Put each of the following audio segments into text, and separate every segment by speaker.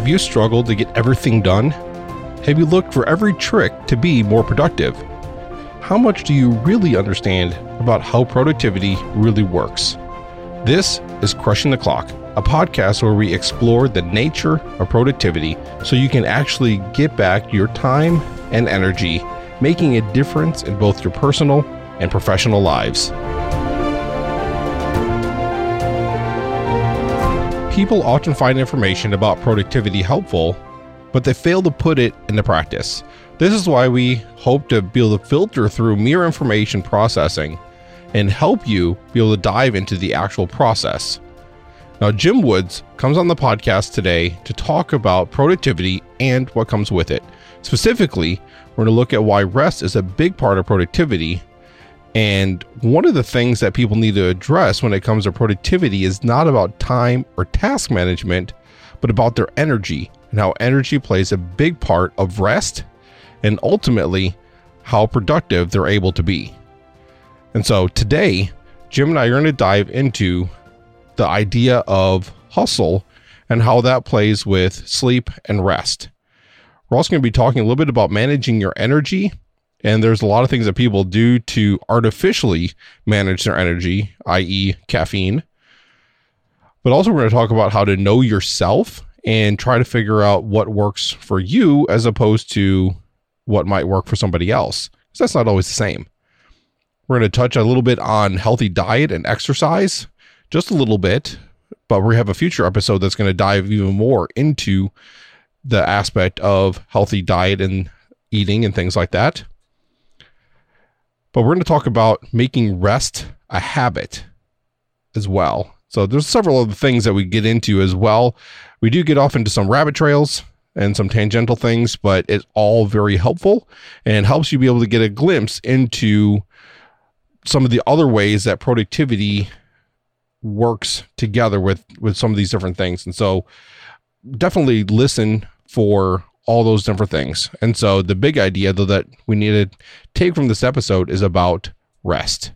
Speaker 1: Have you struggled to get everything done? Have you looked for every trick to be more productive? How much do you really understand about how productivity really works? This is Crushing the Clock, a podcast where we explore the nature of productivity so you can actually get back your time and energy, making a difference in both your personal and professional lives. People often find information about productivity helpful, but they fail to put it into practice. This is why we hope to be able to filter through mere information processing and help you be able to dive into the actual process. Now, Jim Woods comes on the podcast today to talk about productivity and what comes with it. Specifically, we're going to look at why rest is a big part of productivity and one of the things that people need to address when it comes to productivity is not about time or task management, but about their energy and how energy plays a big part of rest and ultimately how productive they're able to be. And so today, Jim and I are going to dive into the idea of hustle and how that plays with sleep and rest. We're also going to be talking a little bit about managing your energy and there's a lot of things that people do to artificially manage their energy, i.e., caffeine. But also, we're going to talk about how to know yourself and try to figure out what works for you as opposed to what might work for somebody else. Because that's not always the same. We're going to touch a little bit on healthy diet and exercise, just a little bit, but we have a future episode that's going to dive even more into the aspect of healthy diet and eating and things like that. But we're going to talk about making rest a habit as well. So there's several other things that we get into as well. We do get off into some rabbit trails and some tangential things, but it's all very helpful and helps you be able to get a glimpse into some of the other ways that productivity works together with with some of these different things. And so definitely listen for all those different things. And so the big idea though that we need to take from this episode is about rest.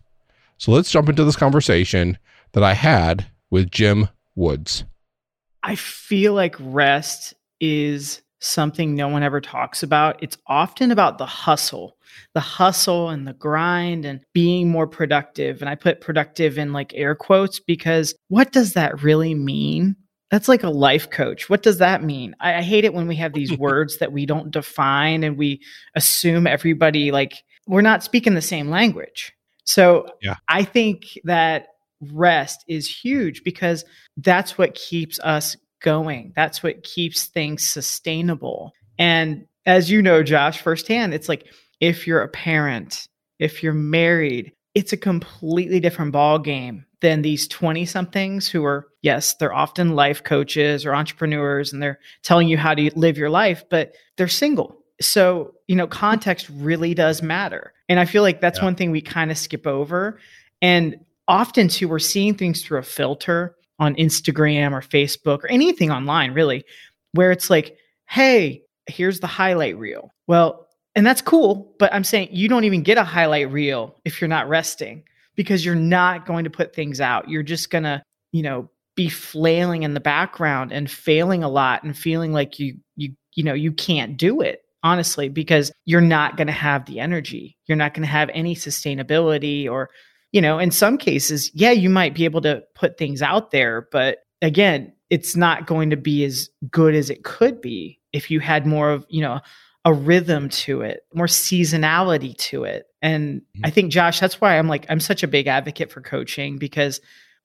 Speaker 1: So let's jump into this conversation that I had with Jim Woods.
Speaker 2: I feel like rest is something no one ever talks about. It's often about the hustle, the hustle and the grind and being more productive. And I put productive in like air quotes because what does that really mean? That's like a life coach. What does that mean? I, I hate it when we have these words that we don't define and we assume everybody like we're not speaking the same language. So yeah. I think that rest is huge because that's what keeps us going. That's what keeps things sustainable. And as you know, Josh, firsthand, it's like if you're a parent, if you're married, it's a completely different ball game than these 20 somethings who are yes they're often life coaches or entrepreneurs and they're telling you how to live your life but they're single. So you know context really does matter. And i feel like that's yeah. one thing we kind of skip over. And often too we're seeing things through a filter on instagram or facebook or anything online really where it's like hey here's the highlight reel. Well and that's cool, but I'm saying you don't even get a highlight reel if you're not resting because you're not going to put things out. You're just going to, you know, be flailing in the background and failing a lot and feeling like you you you know, you can't do it honestly because you're not going to have the energy. You're not going to have any sustainability or you know, in some cases, yeah, you might be able to put things out there, but again, it's not going to be as good as it could be if you had more of, you know, a rhythm to it, more seasonality to it. And mm-hmm. I think, Josh, that's why I'm like, I'm such a big advocate for coaching because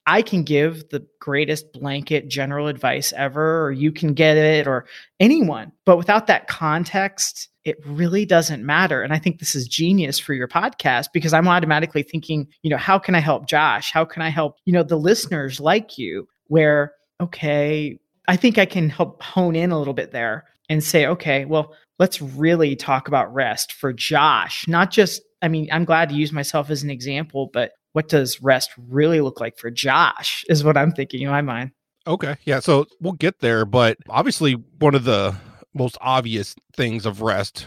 Speaker 2: I can give the greatest blanket general advice ever, or you can get it, or anyone. But without that context, it really doesn't matter. And I think this is genius for your podcast because I'm automatically thinking, you know, how can I help Josh? How can I help, you know, the listeners like you? Where, okay, I think I can help hone in a little bit there and say, okay, well, let's really talk about rest for Josh. Not just, I mean, I'm glad to use myself as an example, but what does rest really look like for Josh is what I'm thinking in my mind.
Speaker 1: Okay. Yeah. So we'll get there. But obviously, one of the most obvious things of rest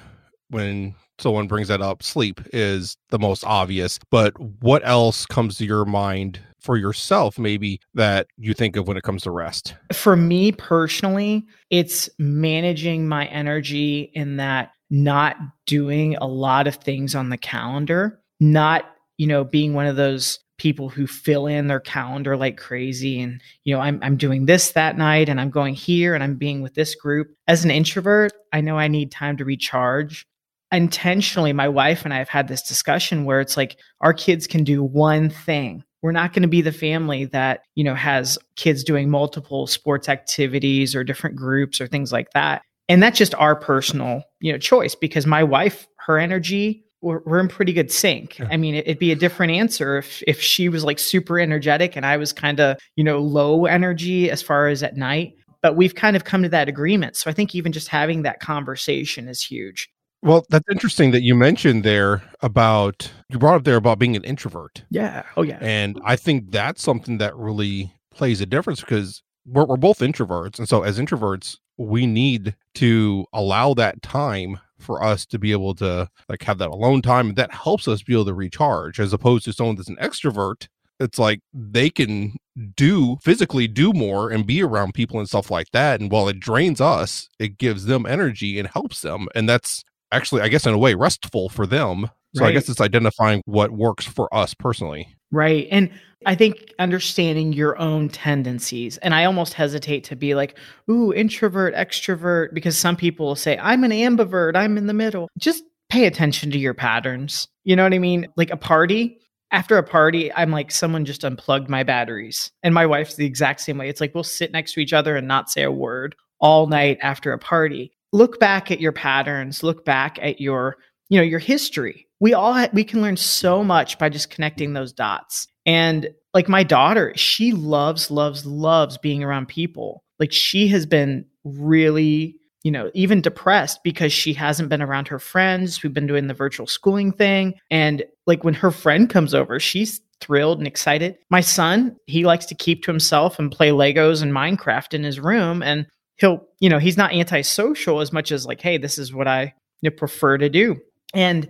Speaker 1: when someone brings that up, sleep is the most obvious. But what else comes to your mind for yourself maybe that you think of when it comes to rest?
Speaker 2: For me personally, it's managing my energy in that not doing a lot of things on the calendar, not, you know, being one of those people who fill in their calendar like crazy and you know I'm I'm doing this that night and I'm going here and I'm being with this group. As an introvert, I know I need time to recharge. Intentionally, my wife and I have had this discussion where it's like our kids can do one thing. We're not going to be the family that, you know, has kids doing multiple sports activities or different groups or things like that. And that's just our personal, you know, choice because my wife, her energy we're, we're in pretty good sync. Yeah. I mean, it, would be a different answer if if she was like super energetic and I was kind of you know low energy as far as at night. But we've kind of come to that agreement. So I think even just having that conversation is huge.
Speaker 1: Well, that's interesting that you mentioned there about you brought up there about being an introvert.
Speaker 2: Yeah. Oh yeah.
Speaker 1: And I think that's something that really plays a difference because we're, we're both introverts, and so as introverts, we need to allow that time for us to be able to like have that alone time and that helps us be able to recharge as opposed to someone that's an extrovert it's like they can do physically do more and be around people and stuff like that and while it drains us it gives them energy and helps them and that's actually i guess in a way restful for them so right. i guess it's identifying what works for us personally
Speaker 2: right and I think understanding your own tendencies, and I almost hesitate to be like, ooh, introvert, extrovert, because some people will say, I'm an ambivert, I'm in the middle. Just pay attention to your patterns. You know what I mean? Like a party, after a party, I'm like, someone just unplugged my batteries. And my wife's the exact same way. It's like we'll sit next to each other and not say a word all night after a party. Look back at your patterns, look back at your, you know, your history. We all ha- we can learn so much by just connecting those dots. And like my daughter, she loves, loves, loves being around people. Like she has been really, you know, even depressed because she hasn't been around her friends. We've been doing the virtual schooling thing. And like when her friend comes over, she's thrilled and excited. My son, he likes to keep to himself and play Legos and Minecraft in his room. And he'll, you know, he's not antisocial as much as like, hey, this is what I prefer to do. And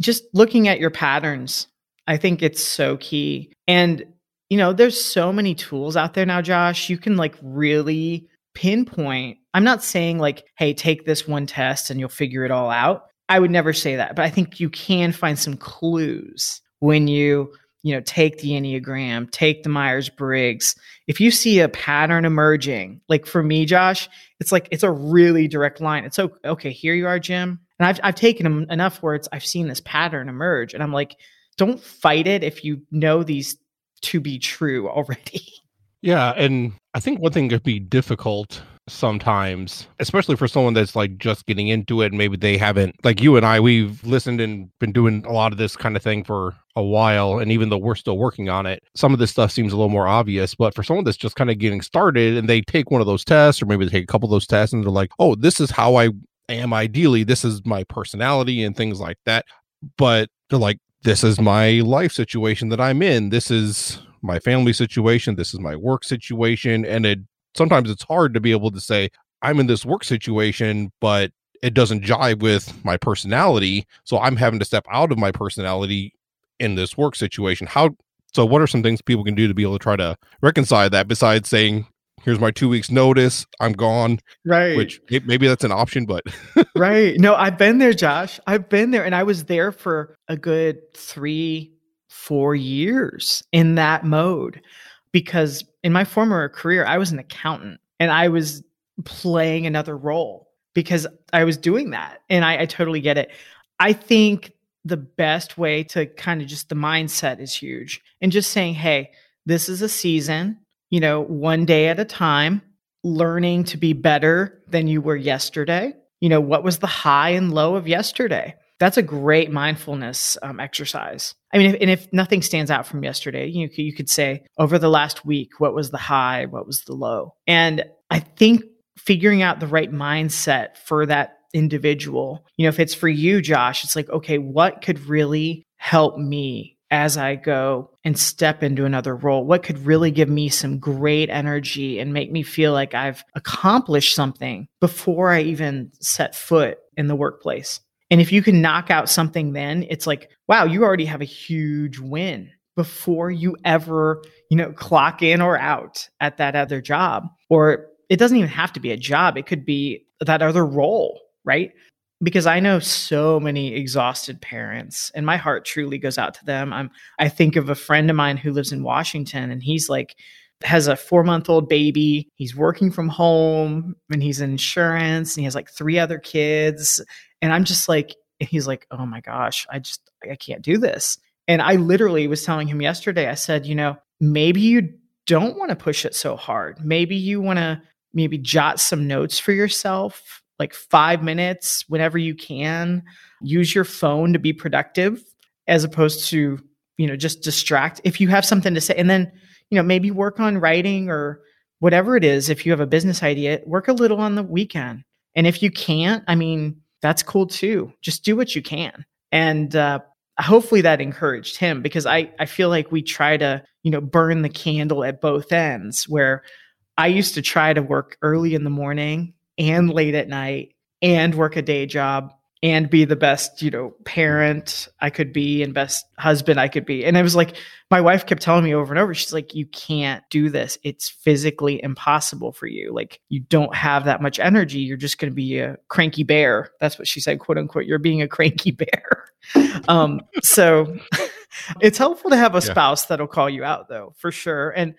Speaker 2: just looking at your patterns I think it's so key. And, you know, there's so many tools out there now, Josh. You can like really pinpoint. I'm not saying like, hey, take this one test and you'll figure it all out. I would never say that, but I think you can find some clues when you, you know, take the Enneagram, take the Myers Briggs. If you see a pattern emerging, like for me, Josh, it's like it's a really direct line. It's okay, okay here you are, Jim. And I've, I've taken enough where it's, I've seen this pattern emerge and I'm like, don't fight it if you know these to be true already.
Speaker 1: Yeah, and I think one thing could be difficult sometimes, especially for someone that's like just getting into it and maybe they haven't like you and I, we've listened and been doing a lot of this kind of thing for a while. And even though we're still working on it, some of this stuff seems a little more obvious. But for someone that's just kind of getting started and they take one of those tests, or maybe they take a couple of those tests and they're like, oh, this is how I am ideally, this is my personality and things like that. But they're like, this is my life situation that I'm in. This is my family situation. This is my work situation. And it sometimes it's hard to be able to say, I'm in this work situation, but it doesn't jive with my personality. So I'm having to step out of my personality in this work situation. How so what are some things people can do to be able to try to reconcile that besides saying here's my two weeks notice i'm gone
Speaker 2: right.
Speaker 1: which maybe that's an option but
Speaker 2: right. No i've been there josh. I've been there and i was there for a good three four years in that mode because in my former career i was an accountant and i was playing another role because i was doing that and i, I totally get it. I think the best way to kind of just the mindset is huge and just saying hey this is a season you know, one day at a time, learning to be better than you were yesterday. You know, what was the high and low of yesterday? That's a great mindfulness um, exercise. I mean, if, and if nothing stands out from yesterday, you, you could say over the last week, what was the high? What was the low? And I think figuring out the right mindset for that individual, you know, if it's for you, Josh, it's like, okay, what could really help me as I go and step into another role? What could really give me some great energy and make me feel like I've accomplished something before I even set foot in the workplace? And if you can knock out something then, it's like, wow, you already have a huge win before you ever, you know, clock in or out at that other job. Or it doesn't even have to be a job, it could be that other role, right? Because I know so many exhausted parents and my heart truly goes out to them. I'm I think of a friend of mine who lives in Washington and he's like has a 4-month-old baby. He's working from home and he's in insurance and he has like three other kids and I'm just like he's like, "Oh my gosh, I just I can't do this." And I literally was telling him yesterday, I said, you know, maybe you don't want to push it so hard. Maybe you want to maybe jot some notes for yourself, like five minutes whenever you can. Use your phone to be productive as opposed to, you know, just distract. If you have something to say, and then, you know, maybe work on writing or whatever it is. If you have a business idea, work a little on the weekend. And if you can't, I mean, that's cool too. Just do what you can. And uh, hopefully that encouraged him because I, I feel like we try to, you know, burn the candle at both ends where I used to try to work early in the morning and late at night and work a day job and be the best, you know, parent I could be and best husband I could be. And it was like my wife kept telling me over and over, she's like, you can't do this. It's physically impossible for you. Like you don't have that much energy. You're just going to be a cranky bear. That's what she said, quote unquote. You're being a cranky bear. um, so it's helpful to have a yeah. spouse that'll call you out though, for sure. And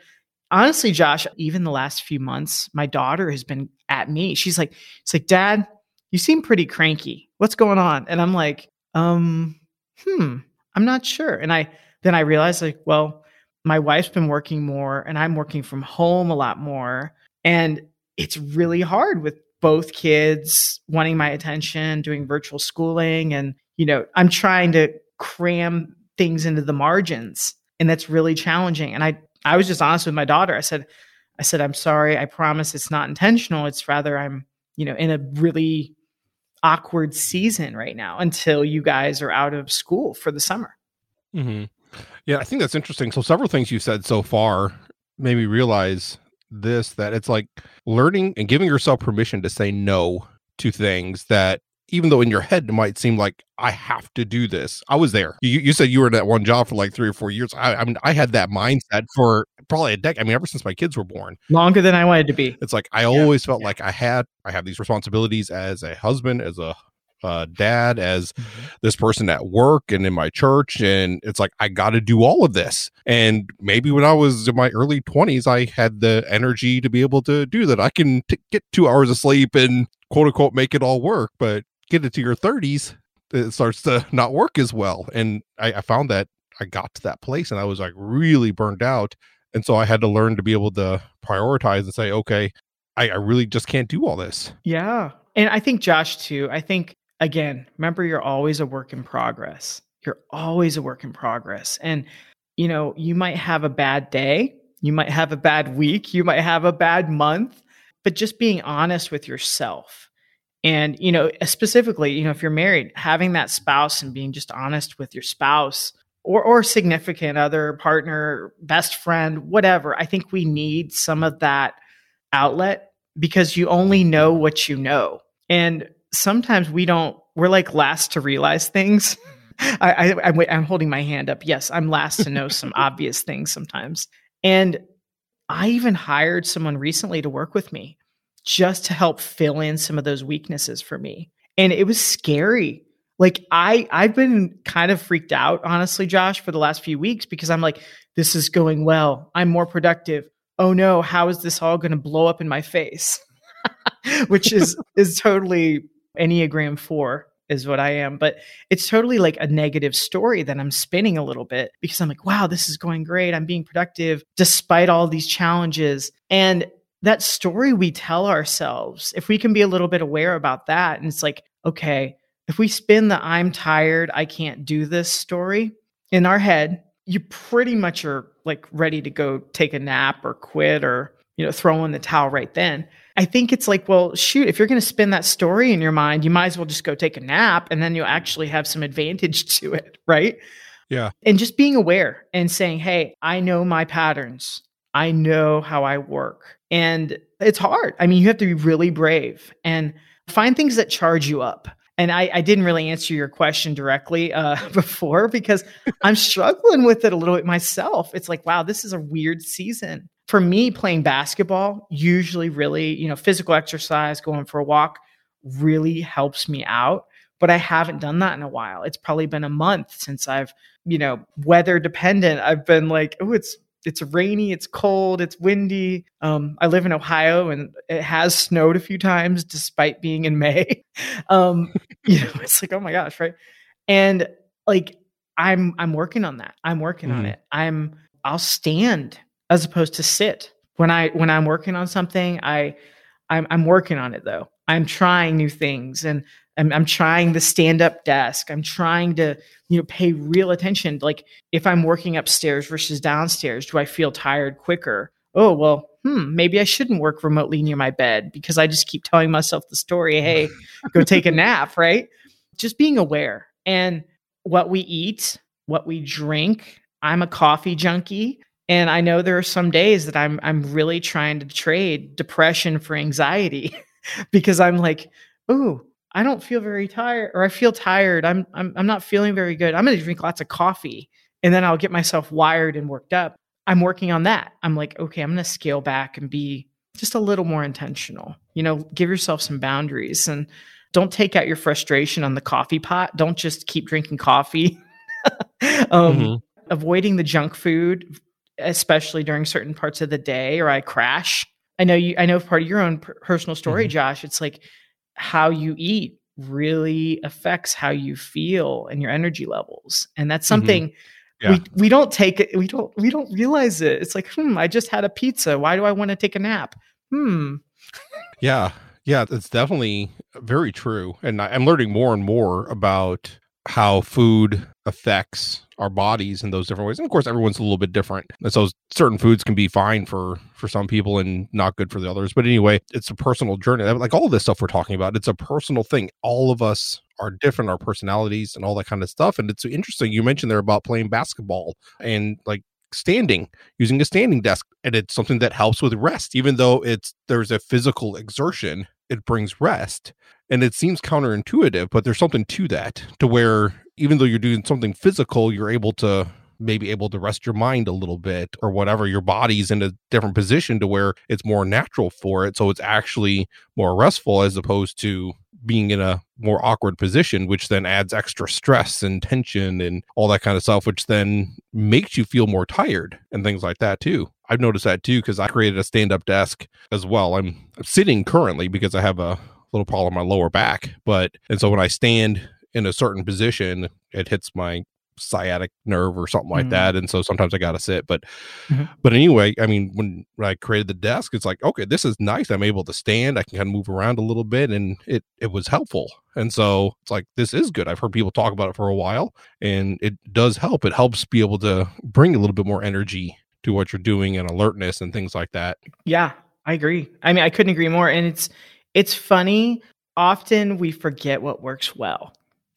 Speaker 2: honestly, Josh, even the last few months, my daughter has been at me. She's like, it's like, dad, you seem pretty cranky. What's going on? And I'm like, um, hmm, I'm not sure. And I then I realized like, well, my wife's been working more and I'm working from home a lot more. And it's really hard with both kids wanting my attention, doing virtual schooling. And, you know, I'm trying to cram things into the margins. And that's really challenging. And I I was just honest with my daughter. I said, I said, I'm sorry. I promise it's not intentional. It's rather I'm, you know, in a really awkward season right now until you guys are out of school for the summer.
Speaker 1: Mm-hmm. Yeah, I think that's interesting. So, several things you've said so far made me realize this that it's like learning and giving yourself permission to say no to things that even though in your head it might seem like I have to do this. I was there. You, you said you were in that one job for like three or four years. I, I mean, I had that mindset for probably a decade. I mean, ever since my kids were born,
Speaker 2: longer than I wanted to be.
Speaker 1: It's like I always felt yeah. like I had I have these responsibilities as a husband, as a uh, dad, as mm-hmm. this person at work and in my church. And it's like, I got to do all of this. And maybe when I was in my early 20s, I had the energy to be able to do that. I can t- get two hours of sleep and quote unquote make it all work. But get into your 30s, it starts to not work as well. And I, I found that I got to that place and I was like really burned out. And so I had to learn to be able to prioritize and say, okay, I, I really just can't do all this.
Speaker 2: Yeah. And I think Josh too, I think again, remember you're always a work in progress. You're always a work in progress. And you know, you might have a bad day, you might have a bad week, you might have a bad month, but just being honest with yourself and, you know, specifically, you know, if you're married, having that spouse and being just honest with your spouse or, or significant other, partner, best friend, whatever, I think we need some of that outlet because you only know what you know. And sometimes we don't, we're like last to realize things. I, I, I'm holding my hand up. Yes, I'm last to know some obvious things sometimes. And I even hired someone recently to work with me just to help fill in some of those weaknesses for me. And it was scary. Like I I've been kind of freaked out honestly Josh for the last few weeks because I'm like this is going well. I'm more productive. Oh no, how is this all going to blow up in my face? Which is is totally Enneagram 4 is what I am, but it's totally like a negative story that I'm spinning a little bit because I'm like, wow, this is going great. I'm being productive despite all these challenges. And that story we tell ourselves, if we can be a little bit aware about that, and it's like, okay, if we spin the I'm tired, I can't do this story in our head, you pretty much are like ready to go take a nap or quit or, you know, throw in the towel right then. I think it's like, well, shoot, if you're going to spin that story in your mind, you might as well just go take a nap and then you'll actually have some advantage to it, right?
Speaker 1: Yeah.
Speaker 2: And just being aware and saying, hey, I know my patterns. I know how I work. And it's hard. I mean, you have to be really brave and find things that charge you up. and I, I didn't really answer your question directly uh, before because I'm struggling with it a little bit myself. It's like, wow, this is a weird season for me. Playing basketball usually really, you know, physical exercise, going for a walk, really helps me out. But I haven't done that in a while. It's probably been a month since I've, you know, weather dependent. I've been like, oh, it's it's rainy, it's cold, it's windy. Um, I live in Ohio and it has snowed a few times despite being in May. um, you know, it's like, oh my gosh, right? And like I'm I'm working on that. I'm working mm-hmm. on it. I'm I'll stand as opposed to sit. When I when I'm working on something, I I'm I'm working on it though. I'm trying new things and I'm, I'm trying the stand up desk. I'm trying to, you know, pay real attention. Like if I'm working upstairs versus downstairs, do I feel tired quicker? Oh, well, hmm, maybe I shouldn't work remotely near my bed because I just keep telling myself the story, hey, go take a nap, right? Just being aware and what we eat, what we drink. I'm a coffee junkie. And I know there are some days that I'm I'm really trying to trade depression for anxiety because I'm like, oh, I don't feel very tired or I feel tired. I'm I'm I'm not feeling very good. I'm going to drink lots of coffee and then I'll get myself wired and worked up. I'm working on that. I'm like, okay, I'm going to scale back and be just a little more intentional. You know, give yourself some boundaries and don't take out your frustration on the coffee pot. Don't just keep drinking coffee. um, mm-hmm. Avoiding the junk food, especially during certain parts of the day, or I crash. I know you. I know part of your own personal story, mm-hmm. Josh. It's like how you eat really affects how you feel and your energy levels. And that's mm-hmm. something mm-hmm. yeah. we we don't take it we don't we don't realize it. It's like, hmm, I just had a pizza. Why do I want to take a nap? Hmm.
Speaker 1: yeah. Yeah, it's definitely very true. And I'm learning more and more about how food affects our bodies in those different ways. And of course, everyone's a little bit different. And so certain foods can be fine for for some people and not good for the others. But anyway, it's a personal journey. Like all this stuff we're talking about, it's a personal thing. All of us are different, our personalities and all that kind of stuff. And it's interesting. You mentioned there about playing basketball and like standing using a standing desk and it's something that helps with rest even though it's there's a physical exertion it brings rest and it seems counterintuitive but there's something to that to where even though you're doing something physical you're able to maybe able to rest your mind a little bit or whatever. Your body's in a different position to where it's more natural for it so it's actually more restful as opposed to being in a more awkward position which then adds extra stress and tension and all that kind of stuff which then makes you feel more tired and things like that too. I've noticed that too because i created a stand-up desk as well. I'm sitting currently because i have a little problem on my lower back but and so when i stand in a certain position it hits my sciatic nerve or something like mm-hmm. that and so sometimes i gotta sit but mm-hmm. but anyway i mean when i created the desk it's like okay this is nice i'm able to stand i can kind of move around a little bit and it it was helpful and so it's like this is good i've heard people talk about it for a while and it does help it helps be able to bring a little bit more energy to what you're doing and alertness and things like that
Speaker 2: yeah i agree i mean i couldn't agree more and it's it's funny often we forget what works well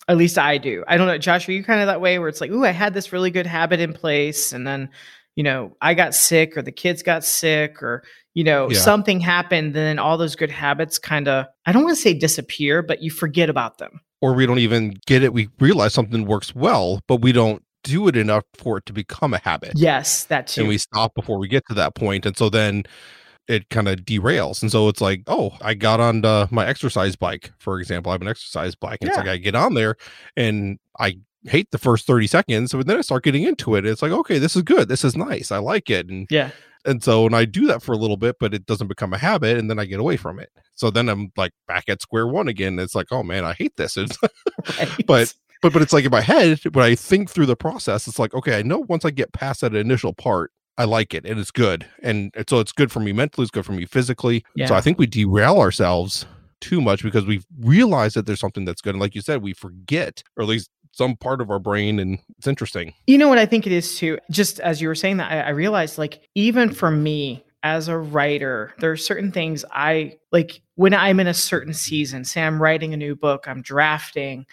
Speaker 2: at least I do. I don't know, Josh, are you kind of that way where it's like, ooh, I had this really good habit in place and then, you know, I got sick or the kids got sick or, you know, yeah. something happened, then all those good habits kind of, I don't want to say disappear, but you forget about them.
Speaker 1: Or we don't even get it. We realize something works well, but we don't do it enough for it to become a habit.
Speaker 2: Yes, that too.
Speaker 1: And we stop before we get to that point. And so then it kind of derails. And so it's like, oh, I got on my exercise bike, for example. I have an exercise bike. And yeah. it's like I get on there and I hate the first 30 seconds. But then I start getting into it. It's like, okay, this is good. This is nice. I like it. And
Speaker 2: yeah.
Speaker 1: And so when I do that for a little bit, but it doesn't become a habit, and then I get away from it. So then I'm like back at square one again. It's like, oh man, I hate this. right. But but but it's like in my head when I think through the process, it's like, okay, I know once I get past that initial part, I like it and it's good. And so it's good for me mentally, it's good for me physically. Yeah. So I think we derail ourselves too much because we realize that there's something that's good. And like you said, we forget, or at least some part of our brain, and it's interesting.
Speaker 2: You know what I think it is too? Just as you were saying that, I, I realized like even for me, as a writer, there are certain things I like when I'm in a certain season, say I'm writing a new book, I'm drafting,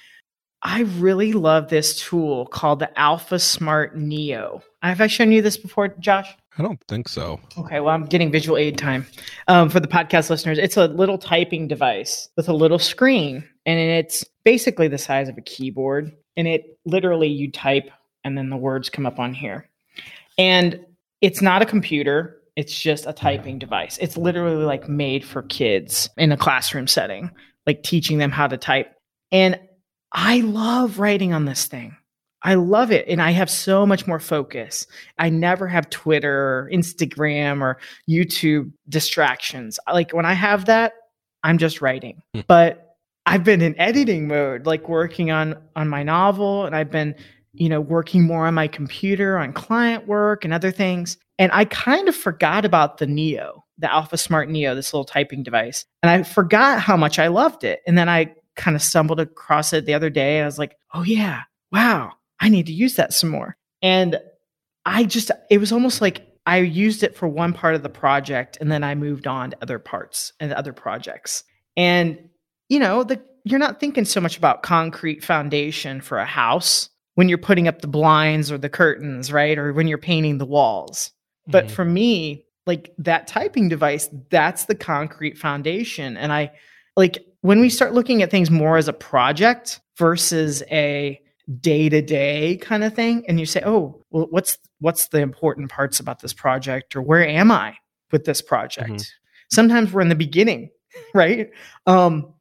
Speaker 2: I really love this tool called the Alpha Smart Neo. Have I shown you this before, Josh?
Speaker 1: I don't think so.
Speaker 2: Okay, well, I'm getting visual aid time um, for the podcast listeners. It's a little typing device with a little screen, and it's basically the size of a keyboard. And it literally you type and then the words come up on here. And it's not a computer, it's just a typing device. It's literally like made for kids in a classroom setting, like teaching them how to type. And I love writing on this thing. I love it. And I have so much more focus. I never have Twitter or Instagram or YouTube distractions. Like when I have that, I'm just writing. Hmm. But I've been in editing mode, like working on on my novel and I've been, you know, working more on my computer on client work and other things. And I kind of forgot about the Neo, the Alpha Smart Neo, this little typing device. And I forgot how much I loved it. And then I kind of stumbled across it the other day. I was like, oh yeah, wow I need to use that some more. And I just, it was almost like I used it for one part of the project and then I moved on to other parts and other projects. And, you know, the, you're not thinking so much about concrete foundation for a house when you're putting up the blinds or the curtains, right? Or when you're painting the walls. Mm-hmm. But for me, like that typing device, that's the concrete foundation. And I like when we start looking at things more as a project versus a day to day kind of thing and you say oh well what's what's the important parts about this project or where am i with this project? Mm-hmm. sometimes we're in the beginning right? Um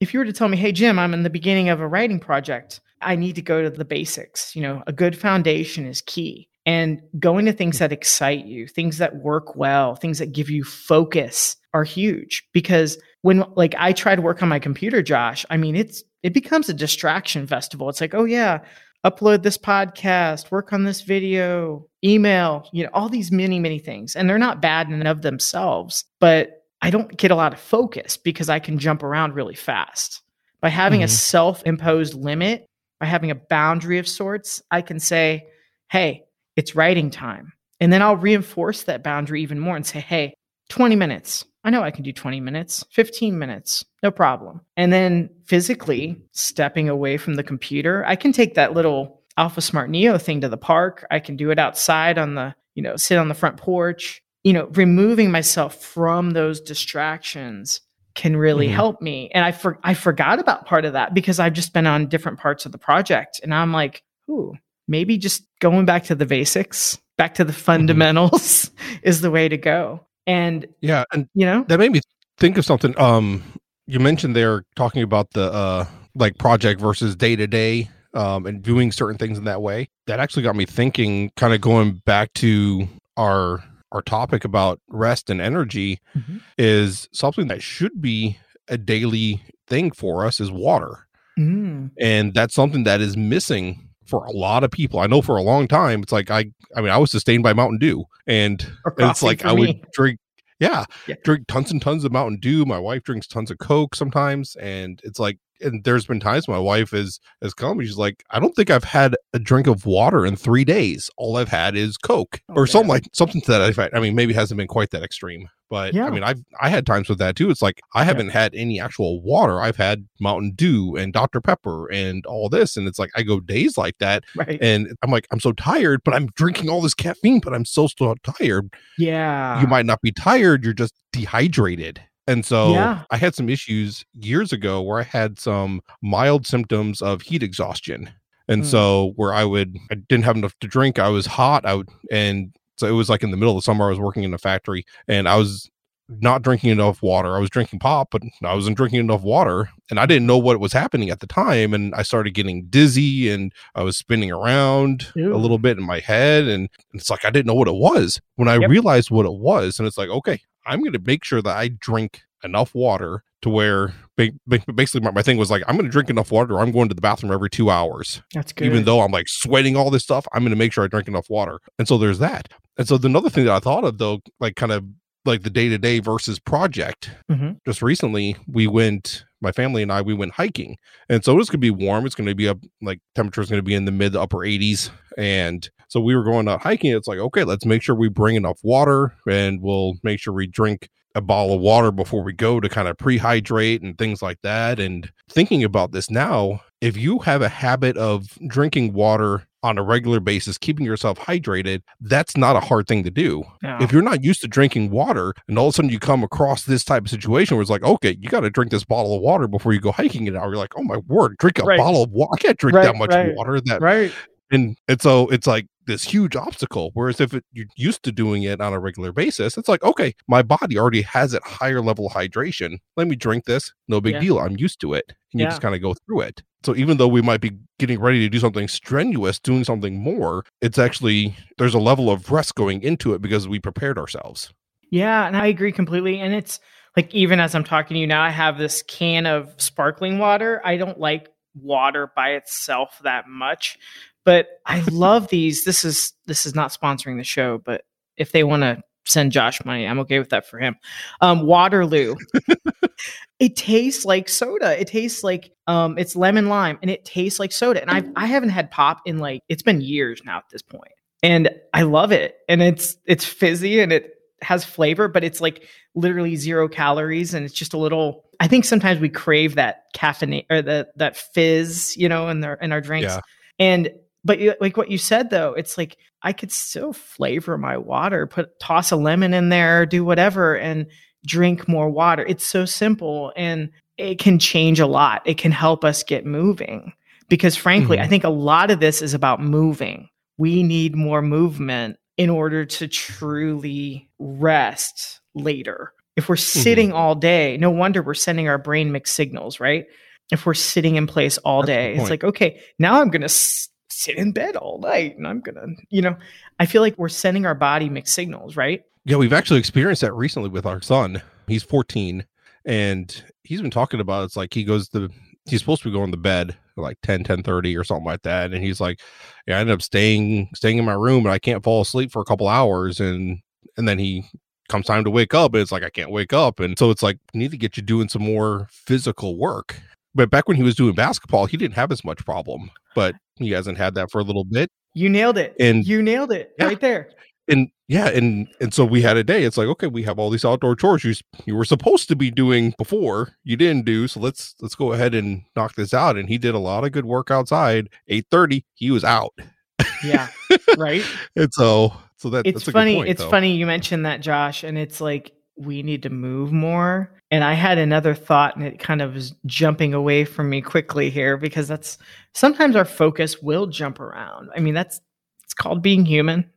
Speaker 2: if you were to tell me hey jim i'm in the beginning of a writing project. I need to go to the basics you know a good foundation is key. And going to things that excite you things that work well things that give you focus are huge because when like i try to work on my computer josh i mean it's it becomes a distraction festival. It's like, oh yeah, upload this podcast, work on this video, email, you know, all these many, many things. And they're not bad in and of themselves, but I don't get a lot of focus because I can jump around really fast. By having mm-hmm. a self imposed limit, by having a boundary of sorts, I can say, hey, it's writing time. And then I'll reinforce that boundary even more and say, hey, 20 minutes. I know I can do 20 minutes, 15 minutes, no problem. And then physically stepping away from the computer, I can take that little Alpha Smart Neo thing to the park. I can do it outside on the, you know, sit on the front porch. You know, removing myself from those distractions can really mm-hmm. help me. And I for, I forgot about part of that because I've just been on different parts of the project and I'm like, ooh, maybe just going back to the basics, back to the mm-hmm. fundamentals mm-hmm. is the way to go. And
Speaker 1: yeah, and
Speaker 2: you know,
Speaker 1: that made me think of something. Um, you mentioned there talking about the uh like project versus day to day um and doing certain things in that way. That actually got me thinking, kind of going back to our our topic about rest and energy mm-hmm. is something that should be a daily thing for us is water. Mm. And that's something that is missing for a lot of people. I know for a long time, it's like I, I mean, I was sustained by Mountain Dew, and, and it's like I me. would drink, yeah, yeah, drink tons and tons of Mountain Dew. My wife drinks tons of Coke sometimes, and it's like and there's been times my wife is has come she's like i don't think i've had a drink of water in three days all i've had is coke oh, or man. something like something to that effect i mean maybe it hasn't been quite that extreme but yeah. i mean i've i had times with that too it's like i haven't yeah. had any actual water i've had mountain dew and dr pepper and all this and it's like i go days like that right. and i'm like i'm so tired but i'm drinking all this caffeine but i'm so still tired
Speaker 2: yeah
Speaker 1: you might not be tired you're just dehydrated and so yeah. I had some issues years ago where I had some mild symptoms of heat exhaustion. And mm. so where I would I didn't have enough to drink, I was hot, I would and so it was like in the middle of the summer I was working in a factory and I was not drinking enough water. I was drinking pop, but I wasn't drinking enough water. And I didn't know what was happening at the time. And I started getting dizzy and I was spinning around Ew. a little bit in my head. And it's like I didn't know what it was. When I yep. realized what it was, and it's like, okay, I'm going to make sure that I drink enough water to where basically my, my thing was like i'm going to drink enough water i'm going to the bathroom every two hours
Speaker 2: that's good
Speaker 1: even though i'm like sweating all this stuff i'm going to make sure i drink enough water and so there's that and so another thing that i thought of though like kind of like the day to day versus project. Mm-hmm. Just recently, we went, my family and I, we went hiking. And so it's going to be warm. It's going to be up, like, temperature is going to be in the mid to upper 80s. And so we were going out hiking. It's like, okay, let's make sure we bring enough water and we'll make sure we drink a bottle of water before we go to kind of prehydrate and things like that. And thinking about this now, if you have a habit of drinking water on a regular basis, keeping yourself hydrated, that's not a hard thing to do.
Speaker 2: No.
Speaker 1: If you're not used to drinking water and all of a sudden you come across this type of situation where it's like, okay, you got to drink this bottle of water before you go hiking it out, you're like, oh my word, drink a
Speaker 2: Right.
Speaker 1: bottle of water. I can't drink
Speaker 2: Right,
Speaker 1: that much
Speaker 2: right.
Speaker 1: water. That
Speaker 2: right.
Speaker 1: and and so it's like this huge obstacle whereas if it, you're used to doing it on a regular basis it's like okay my body already has it higher level hydration let me drink this no big
Speaker 2: Yeah.
Speaker 1: deal i'm used to it and you just kind of go through it so even though we might be getting ready to do something strenuous doing something more it's actually there's a level of rest going into it because we prepared ourselves
Speaker 2: Yeah, and I agree completely. And it's like even as I'm talking to you now, I have this can of sparkling water. I don't like water by itself that much, but I love these. This is this is not sponsoring the show, but if they want to send Josh money, I'm okay with that for him. Um, Waterloo. it tastes like soda. It tastes like um, it's lemon lime, and it tastes like soda. And I I haven't had pop in like it's been years now at this point, and I love it. And it's it's fizzy and it has flavor, but it's like literally zero calories, and it's just a little. I think sometimes we crave that caffeine or the that fizz, you know, in their in our drinks.
Speaker 1: Yeah.
Speaker 2: And but like what you said though, it's like I could still flavor my water, put toss a lemon in there, do whatever, and drink more water. It's so simple and it can change a lot. It can help us get moving. Because frankly,
Speaker 1: Mhm.
Speaker 2: I think a lot of this is about moving. We need more movement in order to truly rest later. If we're sitting all day, no wonder we're sending our brain mixed signals, right? If we're sitting in place all
Speaker 1: That's
Speaker 2: day, it's like, okay, now I'm going to s- sit in bed all night and I'm to, you know, I feel like we're sending our body mixed signals, right?
Speaker 1: Yeah, we've actually experienced that recently with our son. He's 14 and he's been talking about it's like he goes to he's supposed to be going to bed like 10 10 30 or something like that and he's like yeah, I ended up staying staying in my room and I can't fall asleep for a couple hours and and then he comes time to wake up and it's like I can't wake up and so it's like need to get you doing some more physical work. But back when he was doing basketball, he didn't have as much problem, but he hasn't had that for a little bit
Speaker 2: You nailed it.
Speaker 1: And-
Speaker 2: you nailed it
Speaker 1: Yeah.
Speaker 2: right there.
Speaker 1: and yeah and and so we had a day it's like okay we have all these outdoor chores you you were supposed to be doing before you didn't do so let's let's go ahead and knock this out and he did a lot of good work outside 8:30 he was out
Speaker 2: Yeah. right.
Speaker 1: and so so that
Speaker 2: it's
Speaker 1: that's a
Speaker 2: funny
Speaker 1: good point,
Speaker 2: it's
Speaker 1: though.
Speaker 2: funny you mentioned that josh and it's like we need to move more and i had another thought and it kind of is jumping away from me quickly here because that's sometimes our focus will jump around. I mean that's it's called being human.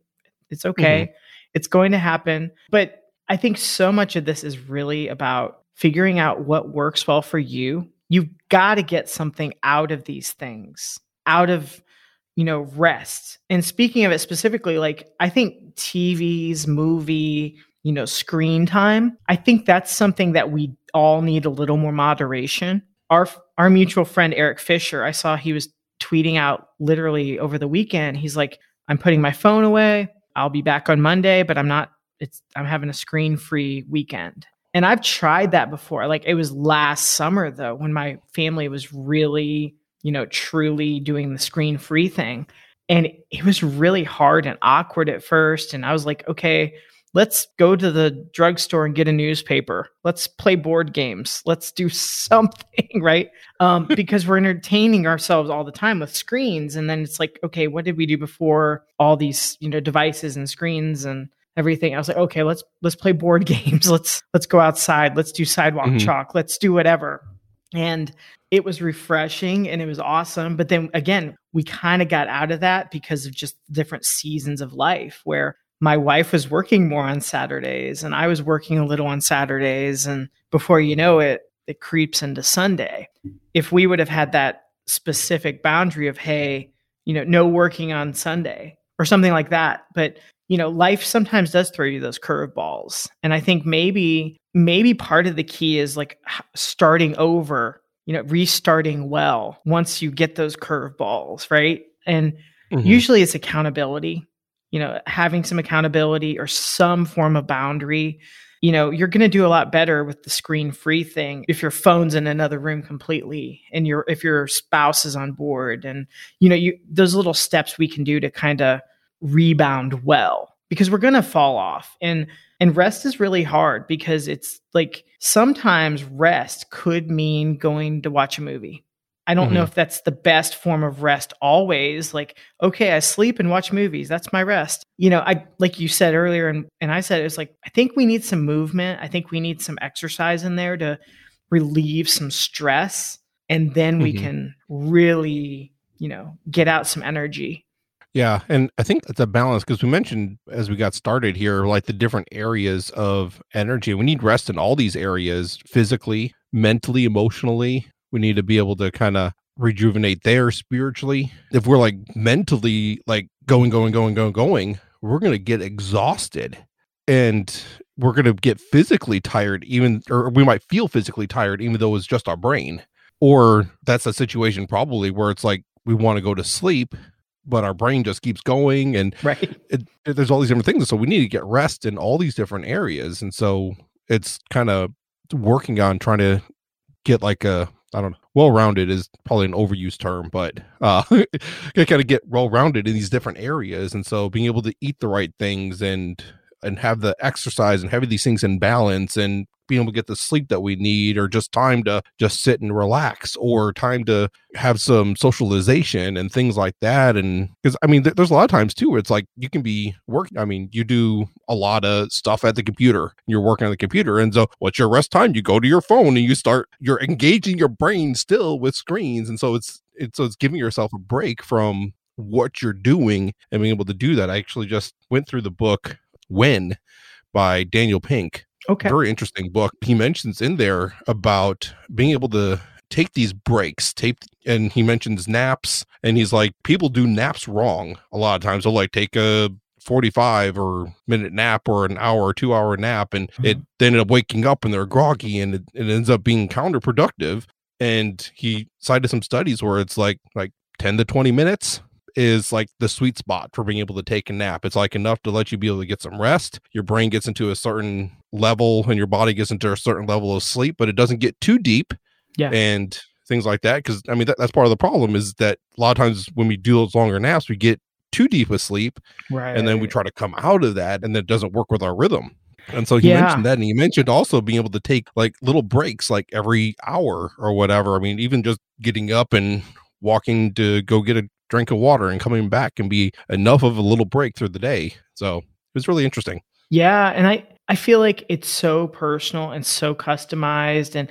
Speaker 2: It's okay.
Speaker 1: Mm-hmm.
Speaker 2: it's going to happen. But i think so much of this is really about figuring out what works well for you. You've got to get something out of these things out of you know rest. And speaking of it specifically like i think tvs movie you know screen time i think that's something that we all need a little more moderation. Our our mutual friend eric fisher i saw he was tweeting out literally over the weekend. He's like i'm putting my phone away. I'll be back on monday but i'm not it's i'm having a screen free weekend. And i've tried that before. Like it was last summer though when my family was really you know truly doing the screen free thing. And it was really hard and awkward at first. And i was like okay let's go to the drugstore and get a newspaper. Let's play board games. Let's do something right? Um, because we're entertaining ourselves all the time with screens. And then it's like okay what did we do before all these you know devices and screens and everything? I was like okay let's let's play board games. Let's let's go outside. Let's do sidewalk
Speaker 1: Mhm.
Speaker 2: chalk. Let's do whatever. And it was refreshing and it was awesome. But then again we kind of got out of that because of just different seasons of life where my wife was working more on saturdays and i was working a little on saturdays. And before you know it it creeps into sunday. If we would have had that specific boundary of hey you know no working on sunday or something like that. But you know life sometimes does throw you those curveballs. And i think maybe maybe part of the key is like starting over you know restarting well once you get those curveballs right? And
Speaker 1: Mhm.
Speaker 2: usually it's accountability you know having some accountability or some form of boundary you know you're going to do a lot better with the screen free thing if your phone's in another room completely and your if your spouse is on board and you know you those little steps we can do to kind of rebound well because we're going to fall off and And rest is really hard because it's like sometimes rest could mean going to watch a movie. I don't mm-hmm. know if that's the best form of rest always. Like, okay, I sleep and watch movies. That's my rest. You know, I like you said earlier, and, and I said it's like I think we need some movement. I think we need some exercise in there to relieve some stress. And then we mm-hmm. can really, you know, get out some energy.
Speaker 1: Yeah, and I think it's a balance because we mentioned as we got started here, like the different areas of energy. We need rest in all these areas physically, mentally, emotionally, we need to be able to kind of rejuvenate there spiritually. If we're like mentally like going, going, going, going, going, we're going to get exhausted and we're going to get physically tired, even, or we might feel physically tired, even though it's just our brain. Or that's a situation probably where it's like we want to go to sleep, but our brain just keeps going. And
Speaker 2: right.
Speaker 1: It, it, there's all these different things. So we need to get rest in all these different areas. And so it's kind of working on trying to get like a I don't know. Well rounded is probably an overused term, but uh, kind of get well rounded in these different areas, and so being able to eat the right things and and have the exercise and having these things in balance and being able to get the sleep that we need or just time to just sit and relax or time to have some socialization and things like that. And because i mean th- there's a lot of times too where it's like you can be working i mean you do a lot of stuff at the computer you're working on the computer. And so what's your rest time? You go to your phone and you start you're engaging your brain still with screens. And so it's it's so it's giving yourself a break from what you're doing and being able to do that. I actually just went through the book when by daniel pink
Speaker 2: Okay.
Speaker 1: Very interesting book. He mentions in there about being able to take these breaks, take and he mentions naps and he's like people do naps wrong a lot of times. They'll like take a 45 or minute nap or an hour or 2 hour nap and mm-hmm. it they end up waking up and they're groggy and it, it ends up being counterproductive and he cited some studies where it's like like 10 to 20 minutes is like the sweet spot for being able to take a nap. It's like enough to let you be able to get some rest. Your brain gets into a certain level and your body gets into a certain level of sleep, but it doesn't get too deep.
Speaker 2: Yeah.
Speaker 1: And things like that. Cause I mean, that, that's part of the problem is that a lot of times when we do those longer naps, we get too deep of sleep.
Speaker 2: Right.
Speaker 1: And then we try to come out of that and then it doesn't work with our rhythm. And so he yeah. mentioned that, and he mentioned also being able to take like little breaks, like every hour or whatever. I mean, even just getting up and walking to go get a drink of water and coming back can be enough of a little break through the day. So it was really interesting.
Speaker 2: Yeah. And I, I feel like it's so personal and so customized. And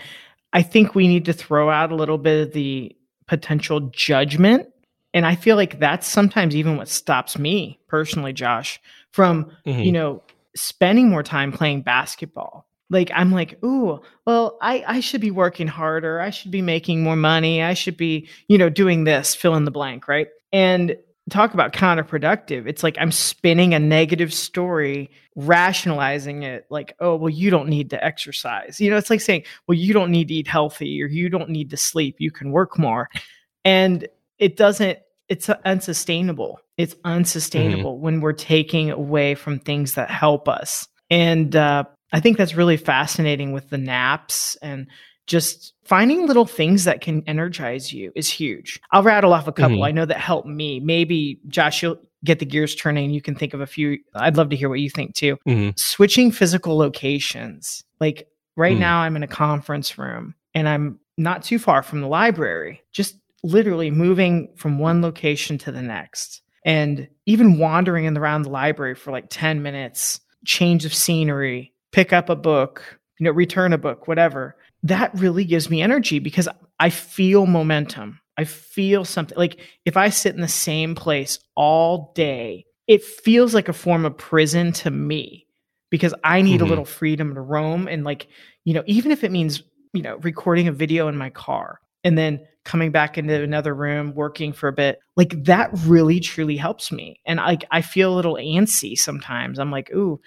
Speaker 2: I think we need to throw out a little bit of the potential judgment. And I feel like that's sometimes even what stops me personally, Josh, from, mm-hmm. you know, spending more time playing basketball like i'm like ooh well i i should be working harder. I should be making more money. I should be you know doing this fill in the blank right? And talk about counterproductive. It's like i'm spinning a negative story rationalizing it like oh well you don't need to exercise. You know it's like saying well you don't need to eat healthy or you don't need to sleep. You can work more. And it doesn't it's unsustainable. It's mm-hmm. unsustainable mm-hmm. when we're taking away from things that help us. And uh, I think that's really fascinating with the naps and just finding little things that can energize you is huge. I'll rattle off a couple mm-hmm. I know that helped me. Maybe Josh, you'll get the gears turning. You can think of a few. I'd love to hear what you think too. Mm-hmm. Switching physical locations. Like right mm. now, I'm in a conference room and I'm not too far from the library, just literally moving from one location to the next. And even wandering around the library for like 10 minutes, change of scenery, pick up a book, you know, return a book, whatever. That really gives me energy because I feel momentum. I feel something like if I sit in the same place all day, it feels like a form of prison to me because I need mm-hmm. a little freedom to roam. And like, you know, even if it means, you know, recording a video in my car and then coming back into another room, working for a bit, like that really truly helps me. And like I feel a little antsy sometimes. I'm like, ooh,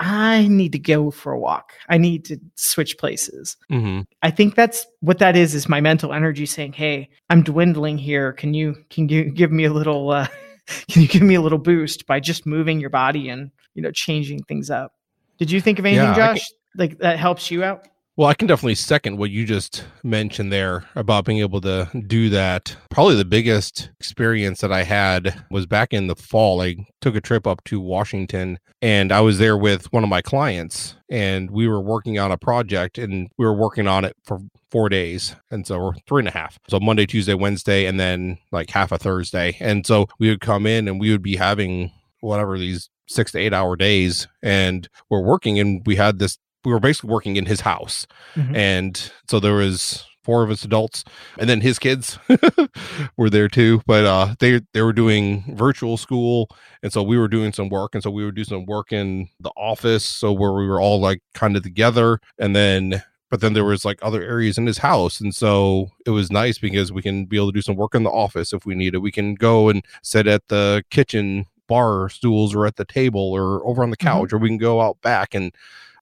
Speaker 2: I need to go for a walk. I need to switch places. Mm-hmm. I think that's what that is. Is my mental energy saying, "Hey, I'm dwindling here. Can you can you give me a little? Uh, can you give me a little boost by just moving your body and you know changing things up?" Did you think of anything, yeah, Josh? Like that helps you out?
Speaker 1: Well, I can definitely second what you just mentioned there about being able to do that. Probably the biggest experience that I had was back in the fall. I took a trip up to Washington and I was there with one of my clients and we were working on a project and we were working on it for four days. And so three and a half. So Monday, Tuesday, Wednesday, and then like half a Thursday. And so we would come in and we would be having whatever these six to eight hour days and we're working and we had this we were basically working in his house mm-hmm. and so there was four of us adults and then his kids were there too but uh they they were doing virtual school and so we were doing some work and so we would do some work in the office so where we were all like kind of together and then but then there was like other areas in his house and so it was nice because we can be able to do some work in the office if we need it we can go and sit at the kitchen bar stools or at the table or over on the mm-hmm. couch mm-hmm. or we can go out back and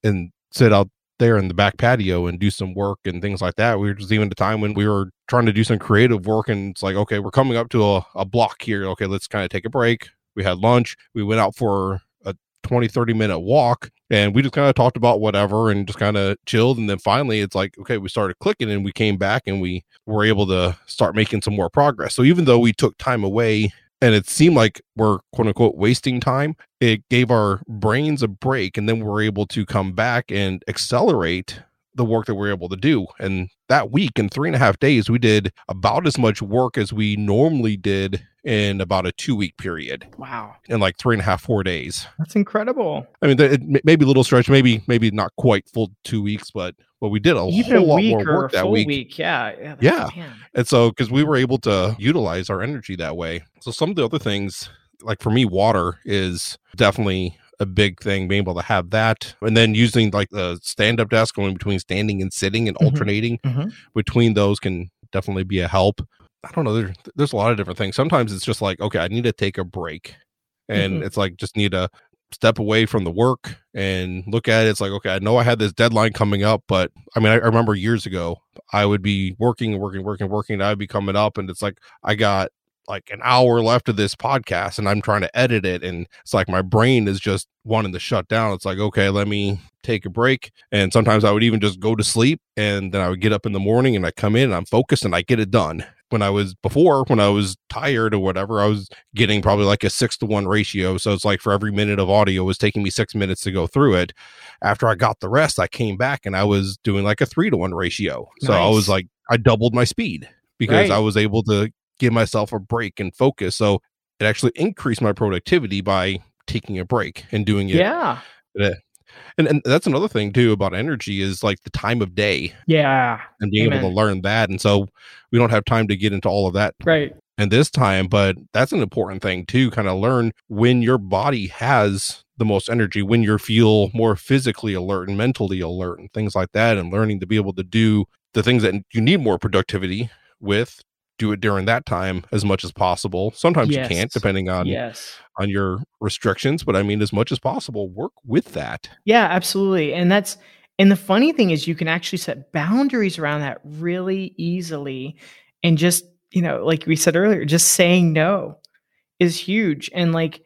Speaker 1: and sit out there in the back patio and do some work and things like that. We were just even a time when we were trying to do some creative work and it's like, okay, we're coming up to a, a block here. Okay, let's kind of take a break. We had lunch. We went out for a 20, 30 minute walk and we just kind of talked about whatever and just kind of chilled. And then finally it's like, okay, we started clicking and we came back and we were able to start making some more progress. So even though we took time away and it seemed like we're quote unquote wasting time. It gave our brains a break, and then we're able to come back and accelerate the work that we're able to do. And that week, in three and a half days, we did about as much work as we normally did in about a two week period.
Speaker 2: Wow.
Speaker 1: In like three and a half, four days.
Speaker 2: That's incredible.
Speaker 1: I mean, it may be a little stretch, maybe, maybe not quite full two weeks, but but we did a
Speaker 2: Even
Speaker 1: whole
Speaker 2: a
Speaker 1: lot more work that week.
Speaker 2: week. Yeah. Yeah.
Speaker 1: yeah. Man. And so, because we were able to utilize our energy that way. So, some of the other things, like for me, water is definitely a big thing being able to have that and then using like the stand up desk going between standing and sitting and mm-hmm. alternating mm-hmm. between those can definitely be a help i don't know there's, there's a lot of different things sometimes it's just like okay i need to take a break and mm-hmm. it's like just need to step away from the work and look at it it's like okay i know i had this deadline coming up but i mean i, I remember years ago i would be working working working working and i'd be coming up and it's like i got like an hour left of this podcast and I'm trying to edit it and it's like my brain is just wanting to shut down. It's like, okay, let me take a break. And sometimes I would even just go to sleep and then I would get up in the morning and I come in and I'm focused and I get it done. When I was before, when I was tired or whatever, I was getting probably like a six to one ratio. So it's like for every minute of audio was taking me six minutes to go through it. After I got the rest, I came back and I was doing like a three to one ratio. So nice. I was like, I doubled my speed because right. I was able to give myself a break and focus. So it actually increased my productivity by taking a break and doing it.
Speaker 2: Yeah.
Speaker 1: Eh, and, and that's another thing too about energy is like the time of day.
Speaker 2: Yeah.
Speaker 1: And being Amen. able to learn that. And so we don't have time to get into all of that.
Speaker 2: Right.
Speaker 1: And this time, but that's an important thing too, kind of learn when your body has the most energy, when you feel more physically alert and mentally alert and things like that, and learning to be able to do the things that you need more productivity with do it during that time as much as possible. Sometimes yes. you can't, depending on
Speaker 2: yes.
Speaker 1: on your restrictions. But I mean, as much as possible, work with that.
Speaker 2: Yeah, absolutely. And that's and the funny thing is, you can actually set boundaries around that really easily, and just you know, like we said earlier, just saying no is huge. And like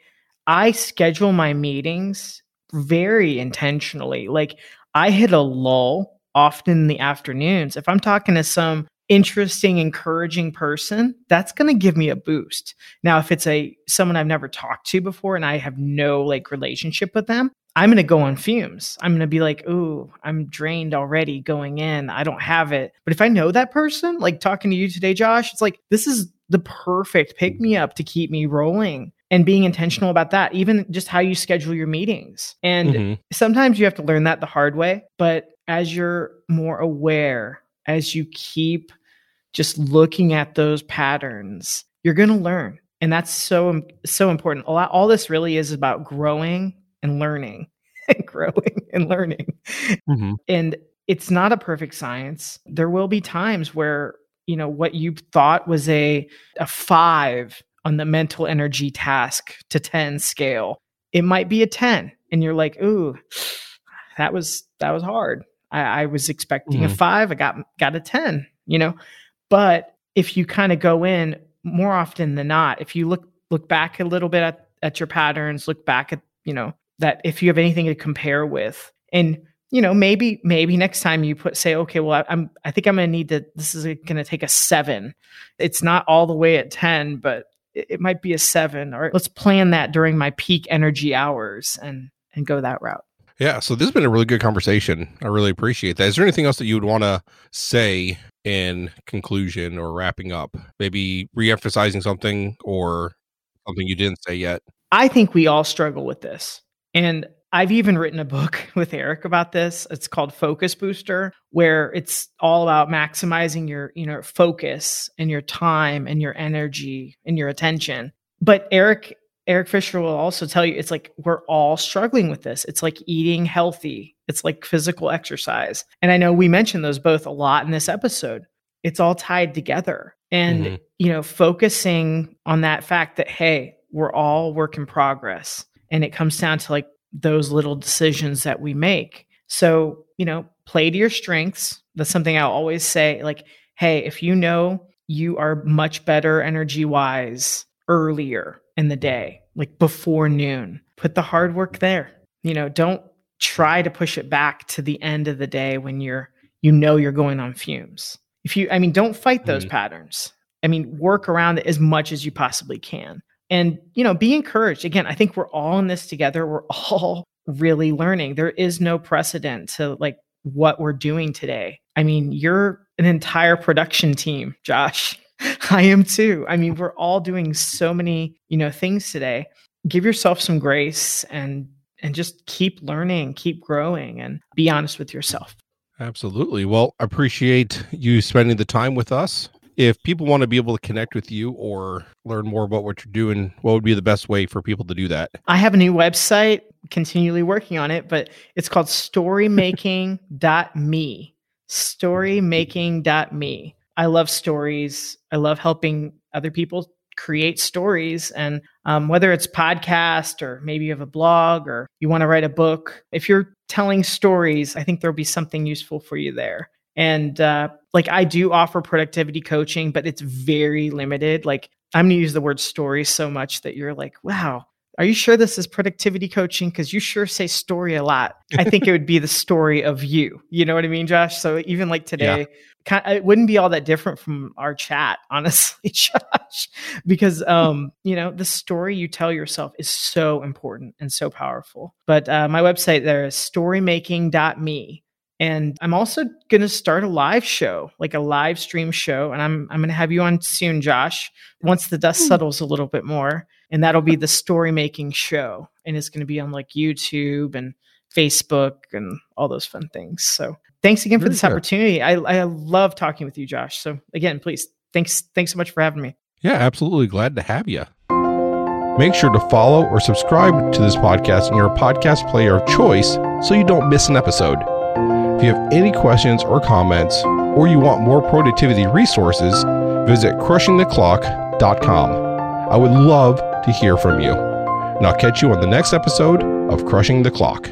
Speaker 2: I schedule my meetings very intentionally. Like I hit a lull often in the afternoons. If I'm talking to some interesting, encouraging person, that's going to give me a boost. Now, if it's a someone I've never talked to before and I have no like relationship with them, I'm going to go on fumes. I'm going to be like, "Ooh, I'm drained already going in. I don't have it." But if I know that person, like talking to you today, Josh, it's like this is the perfect pick me up to keep me rolling and being intentional about that, even just how you schedule your meetings. And mm-hmm. sometimes you have to learn that the hard way, but as you're more aware, as you keep just looking at those patterns, you're going to learn. And that's so so important. All, all this really is about growing and learning and growing and learning. Mm-hmm. And it's not a perfect science. There will be times where, you know, what you thought was a a 5 on the mental energy task to 10 scale, it might be a 10 and you're like, "Ooh, that was that was hard." I, I was expecting mm-hmm. a 5, I got got a 10, you know. But if you kind of go in more often than not, if you look look back a little bit at, at your patterns, look back at, you know, that if you have anything to compare with, and you know, maybe maybe next time you put say, okay, well, I, am I think I'm going to need to. This is going to take a seven. It's not all the way at ten, but it, it might be a seven. Or let's plan that during my peak energy hours and and go that route.
Speaker 1: Yeah, so this has been a really good conversation. I really appreciate that. Is there anything else that you would want to say in conclusion or wrapping up? Maybe re-emphasizing something or something you didn't say yet.
Speaker 2: I think we all struggle with this. And I've even written a book with Eric about this. It's called Focus Booster, where it's all about maximizing your, you know, focus and your time and your energy and your attention. But Eric Eric Fisher will also tell you it's like we're all struggling with this. It's like eating healthy. It's like physical exercise. And I know we mentioned those both a lot in this episode. It's all tied together. And mm-hmm. you know, focusing on that fact that hey, we're all work in progress and it comes down to like those little decisions that we make. So, you know, play to your strengths. That's something I'll always say like, hey, if you know you are much better energy wise earlier in the day, like before noon, put the hard work there. You know, don't try to push it back to the end of the day when you're, you know, you're going on fumes. If you, I mean, don't fight those mm-hmm. patterns. I mean, work around it as much as you possibly can and you know be encouraged again i think we're all in this together we're all really learning there is no precedent to like what we're doing today i mean you're an entire production team josh i am too i mean we're all doing so many you know things today give yourself some grace and and just keep learning keep growing and be honest with yourself
Speaker 1: absolutely well appreciate you spending the time with us if people want to be able to connect with you or learn more about what you're doing, what would be the best way for people to do that?
Speaker 2: I have a new website, continually working on it, but it's called storymaking.me. Storymaking.me. I love stories. I love helping other people create stories and um, whether it's podcast or maybe you have a blog or you want to write a book if you're telling stories i think there'll be something useful for you there and uh, like I do offer productivity coaching, but it's very limited. Like I'm going to use the word story so much that you're like, wow, are you sure this is productivity coaching? Because you sure say story a lot. I think it would be the story of you. You know what I mean, Josh? So even like today, yeah. it wouldn't be all that different from our chat, honestly, Josh, because um, you know the story you tell yourself is so important and so powerful. But uh, my website there is storymaking.me and I'm also going to start a live show, like a live stream show. And I'm, I'm going to have you on soon, Josh, once the dust hmm. settles a little bit more. And that'll be the story making show. And it's going to be on like YouTube and Facebook and all those fun things. So thanks again for this opportunity. I, I love talking with you, Josh. So again, please, thanks, thanks so much for having me.
Speaker 1: Yeah, absolutely. Glad to have you. Make sure to follow or subscribe to this podcast in your podcast player of choice so you don't miss an episode. If you have any questions or comments, or you want more productivity resources, visit crushingtheclock.com. I would love to hear from you. And I'll catch you on the next episode of Crushing the Clock.